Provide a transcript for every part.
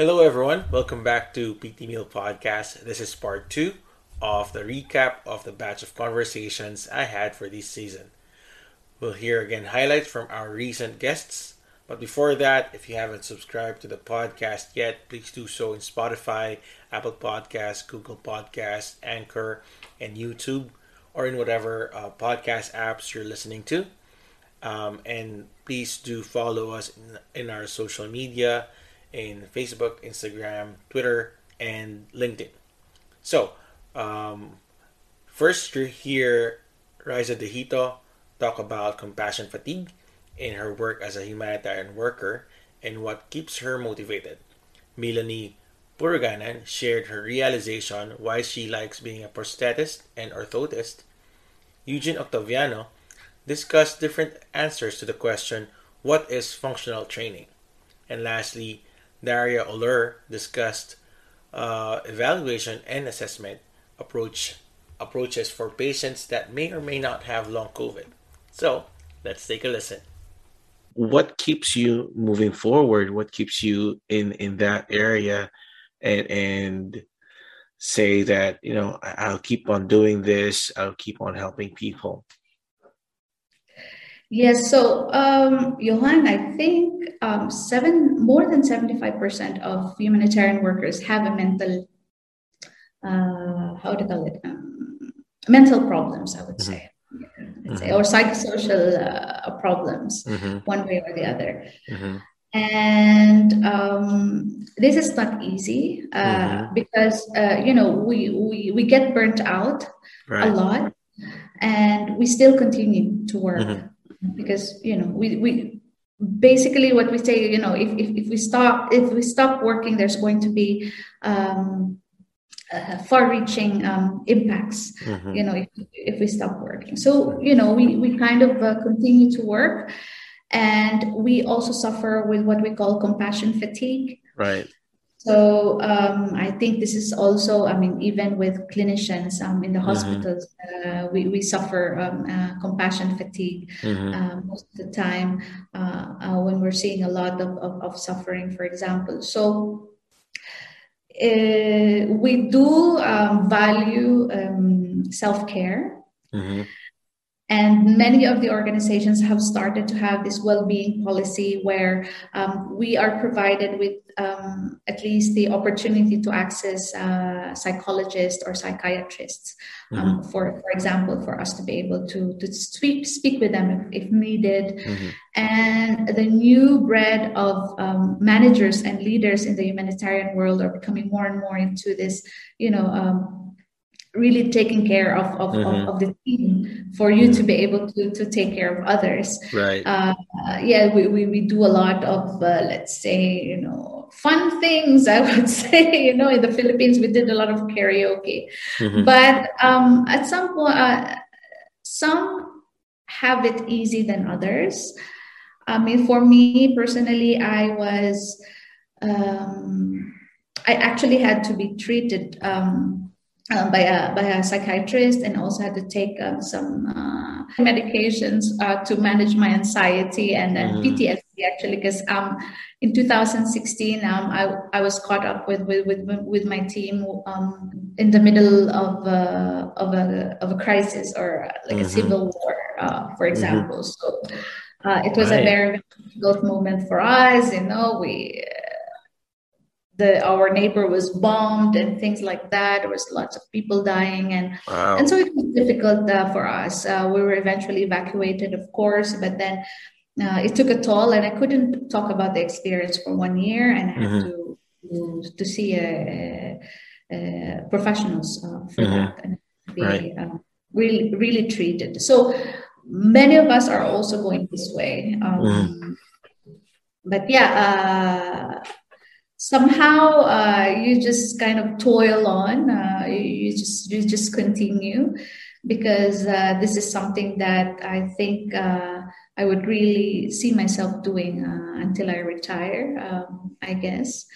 Hello, everyone. Welcome back to PT Meal Podcast. This is part two of the recap of the batch of conversations I had for this season. We'll hear again highlights from our recent guests. But before that, if you haven't subscribed to the podcast yet, please do so in Spotify, Apple Podcasts, Google Podcasts, Anchor, and YouTube, or in whatever uh, podcast apps you're listening to. Um, and please do follow us in, in our social media in Facebook, Instagram, Twitter, and LinkedIn. So, um, first you hear Riza Dejito talk about compassion fatigue in her work as a humanitarian worker and what keeps her motivated. Melanie Puruganan shared her realization why she likes being a prosthetist and orthotist. Eugene Octaviano discussed different answers to the question, What is functional training? And lastly, Daria Oller discussed uh, evaluation and assessment approach approaches for patients that may or may not have long COVID. So let's take a listen. What keeps you moving forward? What keeps you in in that area, and and say that you know I'll keep on doing this. I'll keep on helping people. Yes, so um, Johan, I think um, seven more than seventy-five percent of humanitarian workers have a mental, uh, how to call it, um, mental problems. I would mm-hmm. say, mm-hmm. say, or psychosocial uh, problems, mm-hmm. one way or the other. Mm-hmm. And um, this is not easy uh, mm-hmm. because uh, you know we, we we get burnt out right. a lot, and we still continue to work mm-hmm because you know we we basically what we say you know if, if, if we stop if we stop working there's going to be um, uh, far-reaching um, impacts mm-hmm. you know if, if we stop working. So you know we, we kind of uh, continue to work and we also suffer with what we call compassion fatigue. Right so um, I think this is also, I mean, even with clinicians um, in the mm-hmm. hospitals, mm-hmm. uh, we, we suffer um, uh, compassion fatigue mm-hmm. uh, most of the time uh, uh, when we're seeing a lot of, of, of suffering, for example. So uh, we do um, value um, self care. Mm-hmm. And many of the organizations have started to have this well-being policy where um, we are provided with um, at least the opportunity to access uh, psychologists or psychiatrists, um, mm-hmm. for for example, for us to be able to to speak speak with them if, if needed. Mm-hmm. And the new breed of um, managers and leaders in the humanitarian world are becoming more and more into this, you know um, really taking care of of, mm-hmm. of, of, the team for you to be able to to take care of others right uh, yeah we, we we do a lot of uh, let's say you know fun things i would say you know in the philippines we did a lot of karaoke mm-hmm. but um at some point uh, some have it easy than others i mean for me personally i was um i actually had to be treated um um, by a by a psychiatrist and also had to take um, some uh, medications uh, to manage my anxiety and then mm. PTSD actually because um in 2016 um I, I was caught up with with with, with my team um in the middle of a, of a of a crisis or like mm-hmm. a civil war uh, for mm-hmm. example mm-hmm. so uh, it was right. a very difficult moment for us you know we the our neighbor was bombed and things like that. There was lots of people dying, and wow. and so it was difficult uh, for us. Uh, we were eventually evacuated, of course, but then uh, it took a toll, and I couldn't talk about the experience for one year, and I had mm-hmm. to, to, to see a, a professionals uh, for mm-hmm. that and be right. Uh, really really treated. So many of us are also going this way. Um, mm-hmm. But yeah uh, somehow uh, you just kind of toil on uh, you just you just continue because uh, this is something that i think uh, i would really see myself doing uh, until i retire um, i guess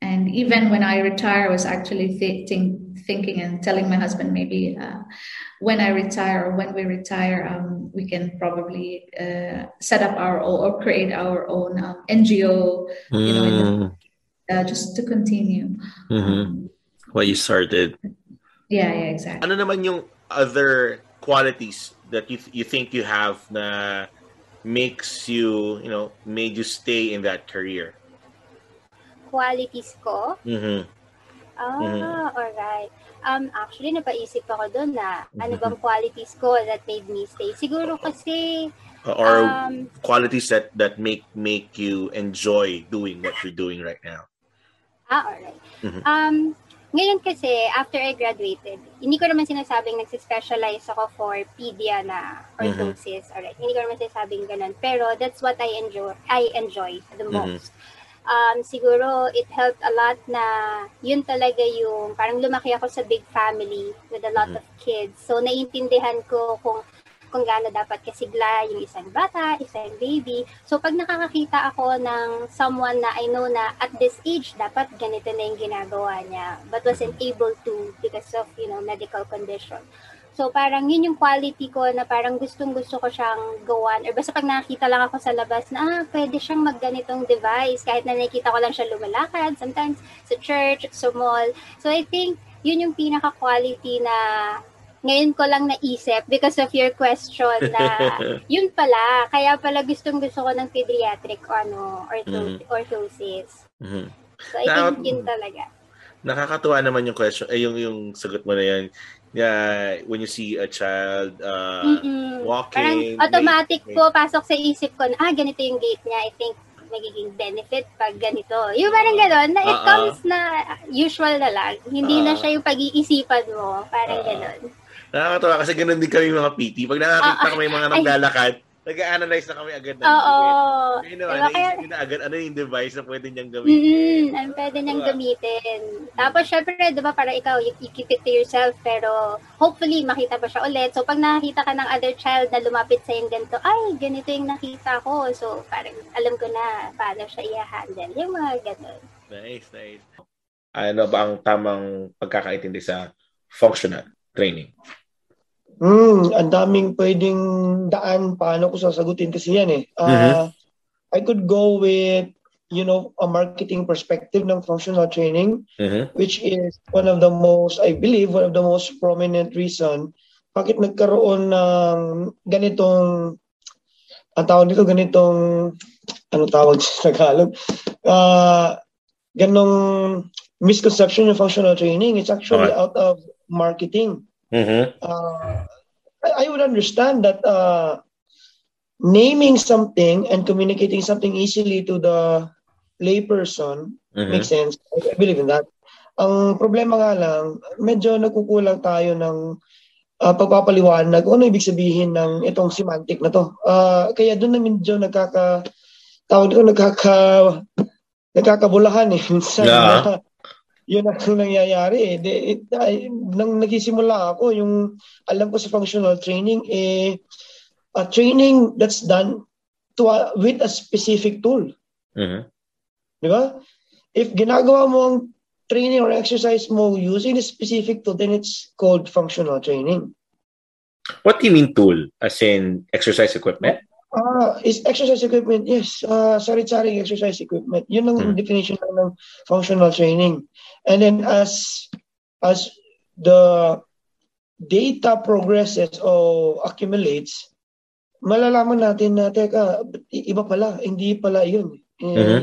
and even when i retire i was actually th- think, thinking and telling my husband maybe uh, when i retire or when we retire um, we can probably set up our own or create our own um, ngo mm. you know uh, just to continue. Mm-hmm. What you started. Yeah, yeah, exactly. Ano naman yung other qualities that you you think you have na makes you, you know, made you stay in that career? Qualities ko? Mm-hmm. Ah, Mhm. alright. Um, actually, napaisip ako doon na ano Mhm. bang qualities ko that made me stay. Siguro kasi, Or um, qualities that that make make you enjoy doing what you're doing right now. Ah, alright. Mhm. Um, ngayon kasi, after I graduated, hindi ko naman sinasabing nagsispecialize ako for pedia na orthosis. Alright, hindi ko naman sinasabing ganun. Pero that's what I enjoy, I enjoy the Mhm. most. um, siguro it helped a lot na yun talaga yung parang lumaki ako sa big family with a lot Mhm. of kids. So naiintindihan ko kung kung gaano dapat kasigla yung isang bata, isang baby. So pag nakakakita ako ng someone na I know na at this age dapat ganito na yung ginagawa niya but wasn't able to because of, you know, medical condition. So parang yun yung quality ko na parang gustong gusto ko siyang gawan. Or basta pag nakakita lang ako sa labas na ah, pwede siyang magganitong device kahit na nakikita ko lang siya lumalakad sometimes sa church, sa mall. So I think yun yung pinaka-quality na ngayon ko lang naisip because of your question na yun pala, kaya pala gustong gusto ko ng pediatric ano, ortho- Mhm. orthosis. Mhm. So I Now- think yun talaga. Nakakatuwa naman yung question, eh, yung, yung sagot mo na yan. Yeah, when you see a child uh, Mm-mm. walking, Parang automatic may- po pasok sa isip ko na, ah, ganito yung gait niya. I think magiging benefit pag ganito. Yung parang gano'n, na it ah. comes na usual na lang. Hindi na Ah. siya yung pag-iisipan mo. Parang Ah. gano'n. Nakakatawa kasi ganun din kami mga PT. Pag nakakita Ah, kami mga naglalakad, nag-analyze na kami agad. Oo. event. Yun naman, Diba? Kaya, na agad ano yung device na pwede niyang gamitin. mm ang pwede niyang Diba? gamitin. Tapos, syempre, di ba, para ikaw, you, you keep it to yourself, pero hopefully, makita pa siya ulit. So, pag nakita ka ng other child na lumapit sa yung ganito, ay, ganito yung nakita ko. So, parang alam ko na paano siya i-handle. Yung mga ganun. Nice, nice. Ano ba ang tamang pagkakaintindi sa functional training? Hmm, ang daming pwedeng daan paano ko sasagutin kasi yan eh. Uh, I could go with, you know, a marketing perspective ng functional training, Mhm. which is one of the most, I believe, one of the most prominent reason bakit nagkaroon ng ganitong, ang tawag dito, ganitong, ano tawag sa Tagalog, uh, ganong misconception of functional training. It's actually Okay. out of marketing Mhm. uh, I, I would understand that uh, naming something and communicating something easily to the layperson Mhm. makes sense. I, I believe in that. Ang problema nga lang, medyo nagkukulang tayo ng uh, pagpapaliwanag kung ano ibig sabihin ng itong semantic na to. Uh, kaya doon na medyo nagkaka tawag dito nagkaka nagkakabulahan eh. Minsan Yeah. Yun ang nangyayari eh. De, it, ay, nang nagsisimula ako, yung alam ko sa functional training, eh, a training that's done to a, with a specific tool. Mhm. Di ba? If ginagawa mo ang training or exercise mo using a specific tool, then it's called functional training. What do you mean tool? As in exercise equipment? Ah, is exercise equipment? Yes, uh, sari-sari exercise equipment. Yun ang Hmm. definition ng functional training. And then as as the data progresses or accumulates, malalaman natin na teka, iba pala, hindi pala yun. Eh, Mhm.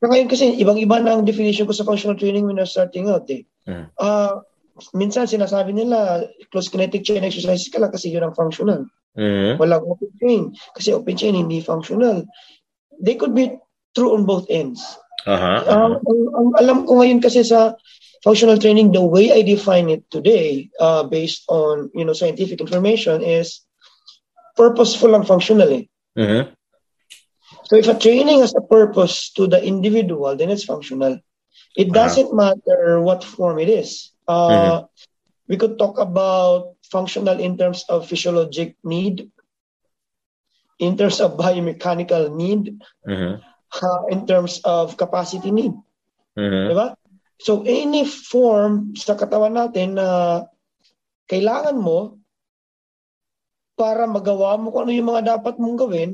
so ngayon kasi ibang-iba na ang definition ko sa functional training when I was starting out eh. Mhm. Ah, minsan sinasabi nila close kinetic chain exercises ka lang kasi yun ang functional. Mhm. Walang open chain. Kasi open chain hindi functional. They could be true on both ends. Aha. Uh, ang, ang alam ko ngayon kasi sa functional training, the way I define it today, uh, based on you know scientific information, is purposeful and functional. Eh. Mhm. So if a training has a purpose to the individual, then it's functional. It Uh-huh. doesn't matter what form it is. Uh, We could talk about functional in terms of physiologic need, in terms of biomechanical need, Mhm. uh, in terms of capacity need. Mhm. Di ba? So any form sa katawan natin na kailangan mo para magawa mo kung ano yung mga dapat mong gawin,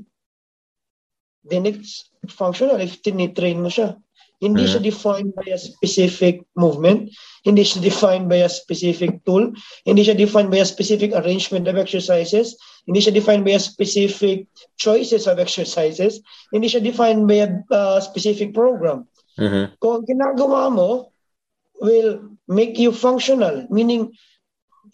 then it's functional if tinitrain mo siya. Hindi siya defined by a specific movement. Hindi siya defined by a specific tool. Hindi siya defined by a specific arrangement of exercises. Hindi siya defined by a specific choices of exercises. Hindi siya defined by a uh, specific program. Mhm. Kung ang ginagawa mo will make you functional, meaning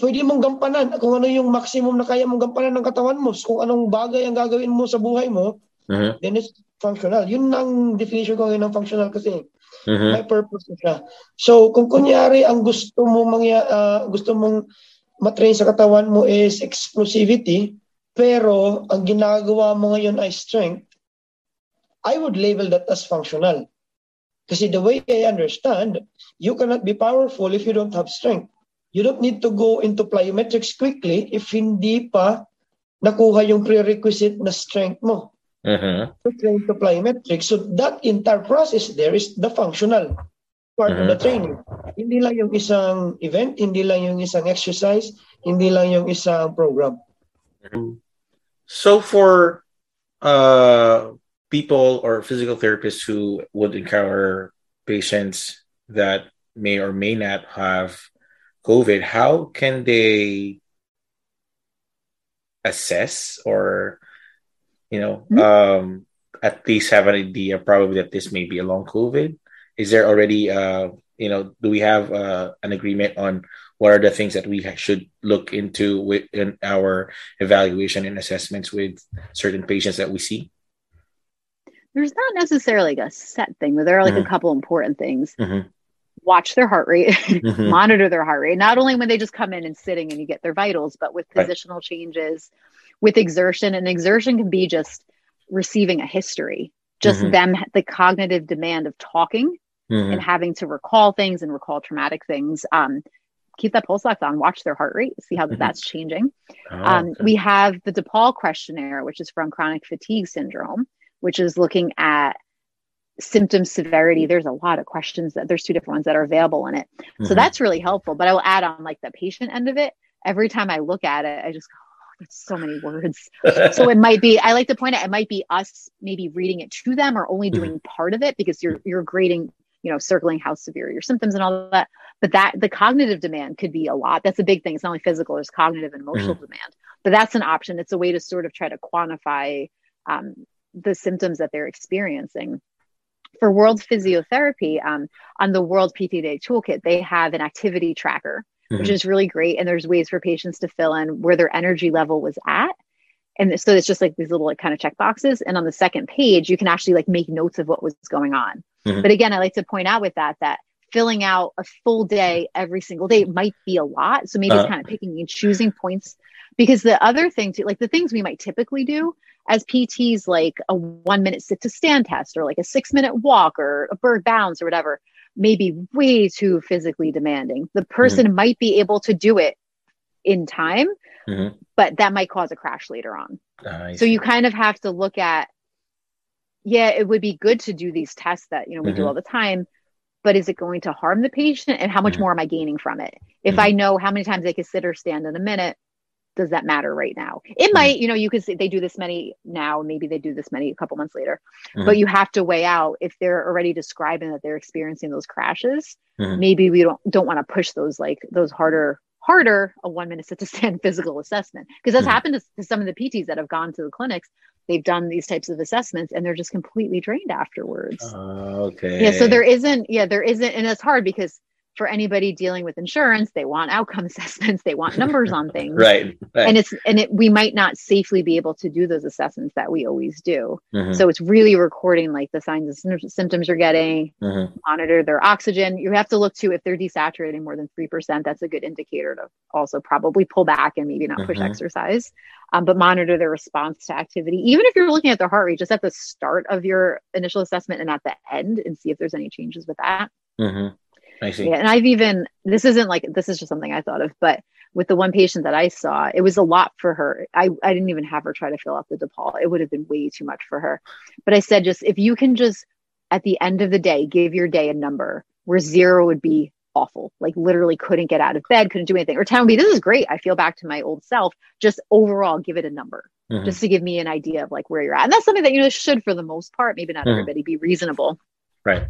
pwede mong gampanan kung ano yung maximum na kaya mong gampanan ng katawan mo. Kung anong bagay ang gagawin mo sa buhay mo, Mhm. then it's functional. Yun ang definition ko ngayon ng functional kasi. Mhm. May purpose siya. So, kung kunyari ang gusto mo mangya, ah, gusto mong matrain sa katawan mo is explosivity, pero ang ginagawa mo ngayon ay strength, I would label that as functional. Kasi the way I understand, you cannot be powerful if you don't have strength. You don't need to go into plyometrics quickly if hindi pa nakuha yung prerequisite na strength mo Mhm. to train to plyometrics. So that entire process there is the functional part of the Mhm. training. Hindi lang yung isang event, hindi lang yung isang exercise, hindi lang yung isang program. So for uh people or physical therapists who would encounter patients that may or may not have COVID, how can they assess or you know Mhm. um at least have an idea probably that this may be a long COVID? Is there already uh you know do we have uh, an agreement on what are the things that we should look into with in our evaluation and assessments with certain patients that we see? There's not necessarily like a set thing, but there are like Mhm. a couple important things. Mhm. Watch their heart rate, Mhm. monitor their heart rate, not only when they just come in and sitting and you get their vitals, but with Right. positional changes, with exertion. And exertion can be just receiving a history, just Mhm. them, the cognitive demand of talking Mhm. and having to recall things and recall traumatic things. Um, keep that pulse ox on, watch their heart rate, see how Mhm. that's changing. Oh, Um, okay. We have the DePaul questionnaire, which is from chronic fatigue syndrome, which is looking at symptom severity. There's a lot of questions that there's two different ones that are available in it. So Mhm. that's really helpful. But I will add on like the patient end of it. Every time I look at it, I just go, that's so many words. So it might be, I like to point out, it might be us maybe reading it to them or only Mm-hmm. doing part of it because you're you're grading, you know, circling how severe your symptoms and all that. But that the cognitive demand could be a lot. That's a big thing. It's not only physical, there's cognitive and emotional demand. But that's an option. It's a way to sort of try to quantify um, the symptoms that they're experiencing. For World Physiotherapy, um, on the World PT Day Toolkit, they have an activity tracker, which Mhm. is really great. And there's ways for patients to fill in where their energy level was at. And so it's just like these little like kind of check boxes. And on the second page, you can actually like make notes of what was going on. Mhm. But again, I like to point out with that that filling out a full day every single day might be a lot. So maybe Uh-huh. it's kind of picking and choosing points. Because the other thing too, like the things we might typically do as PTs, like a one minute sit to stand test or like a six minute walk or a bird bounce or whatever, may be way too physically demanding. The person might be able to do it in time, Mhm. but that might cause a crash later on. I So you kind of have to look at, yeah, it would be good to do these tests that you know we do Mhm. all the time, but is it going to harm the patient, and how much Mhm. more am I gaining from it? If Mhm. I know how many times I can sit or stand in a minute, does that matter right now? It Mhm. might, you know, you could say they do this many now, maybe they do this many a couple months later, Mhm. but you have to weigh out if they're already describing that they're experiencing those crashes. Mhm. Maybe we don't don't want to push those like those harder harder a one minute sit to stand physical assessment because that's Mhm. happened to, to some of the PTs that have gone to the clinics. They've done these types of assessments and they're just completely drained afterwards. Uh, okay. Yeah, so there isn't, yeah, there isn't, and it's hard because for anybody dealing with insurance, they want outcome assessments, they want numbers on things. right. Right. And it's and it we might not safely be able to do those assessments that we always do. Mhm. So it's really recording like the signs and symptoms you're getting, Mhm. monitor their oxygen. You have to look to if they're desaturating more than 3%, that's a good indicator to also probably pull back and maybe not push Mhm. exercise. Um, but monitor their response to activity. Even if you're looking at their heart rate, just at the start of your initial assessment and at the end and see if there's any changes with that. I see. Yeah, and I've even this isn't like this is just something I thought of, but with the one patient that I saw, it was a lot for her. I, I didn't even have her try to fill out the DePaul. It would have been way too much for her. But I said just if you can just at the end of the day give your day a number where zero would be awful, like literally couldn't get out of bed, couldn't do anything, or 10 would be this is great. I feel back to my old self. Just overall give it a number. Mhm. Just to give me an idea of like where you're at. And that's something that you know should for the most part, maybe not Mhm. everybody be reasonable. Right.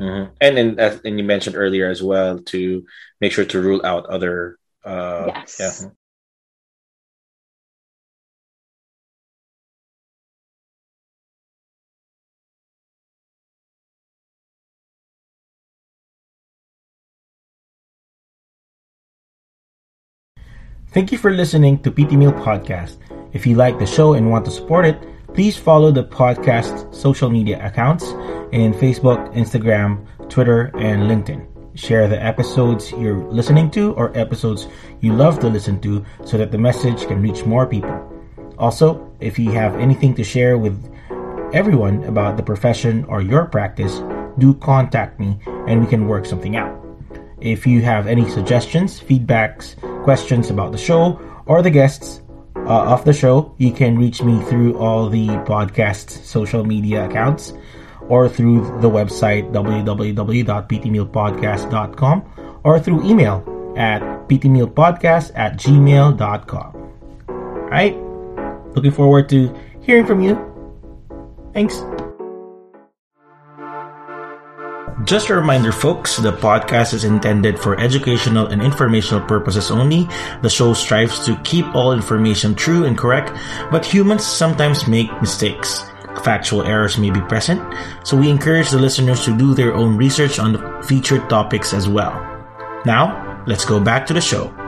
Mm-hmm. And and and you mentioned earlier as well to make sure to rule out other. Uh, yes. Yeah. Thank you for listening to PT Meal Podcast. If you like the show and want to support it, please follow the podcast social media accounts in Facebook, Instagram, Twitter, and LinkedIn. Share the episodes you're listening to or episodes you love to listen to so that the message can reach more people. Also, if you have anything to share with everyone about the profession or your practice, do contact me and we can work something out. If you have any suggestions, feedbacks, questions about the show or the guests uh, of the show, you can reach me through all the podcast social media accounts or through the website www.ptmealpodcast.com or through email at ptmealpodcast at gmail.com. Alright? Looking forward to hearing from you. Thanks. Just a reminder, folks, the podcast is intended for educational and informational purposes only. The show strives to keep all information true and correct, but humans sometimes make mistakes. Factual errors may be present, so we encourage the listeners to do their own research on the featured topics as well. Now, let's go back to the show.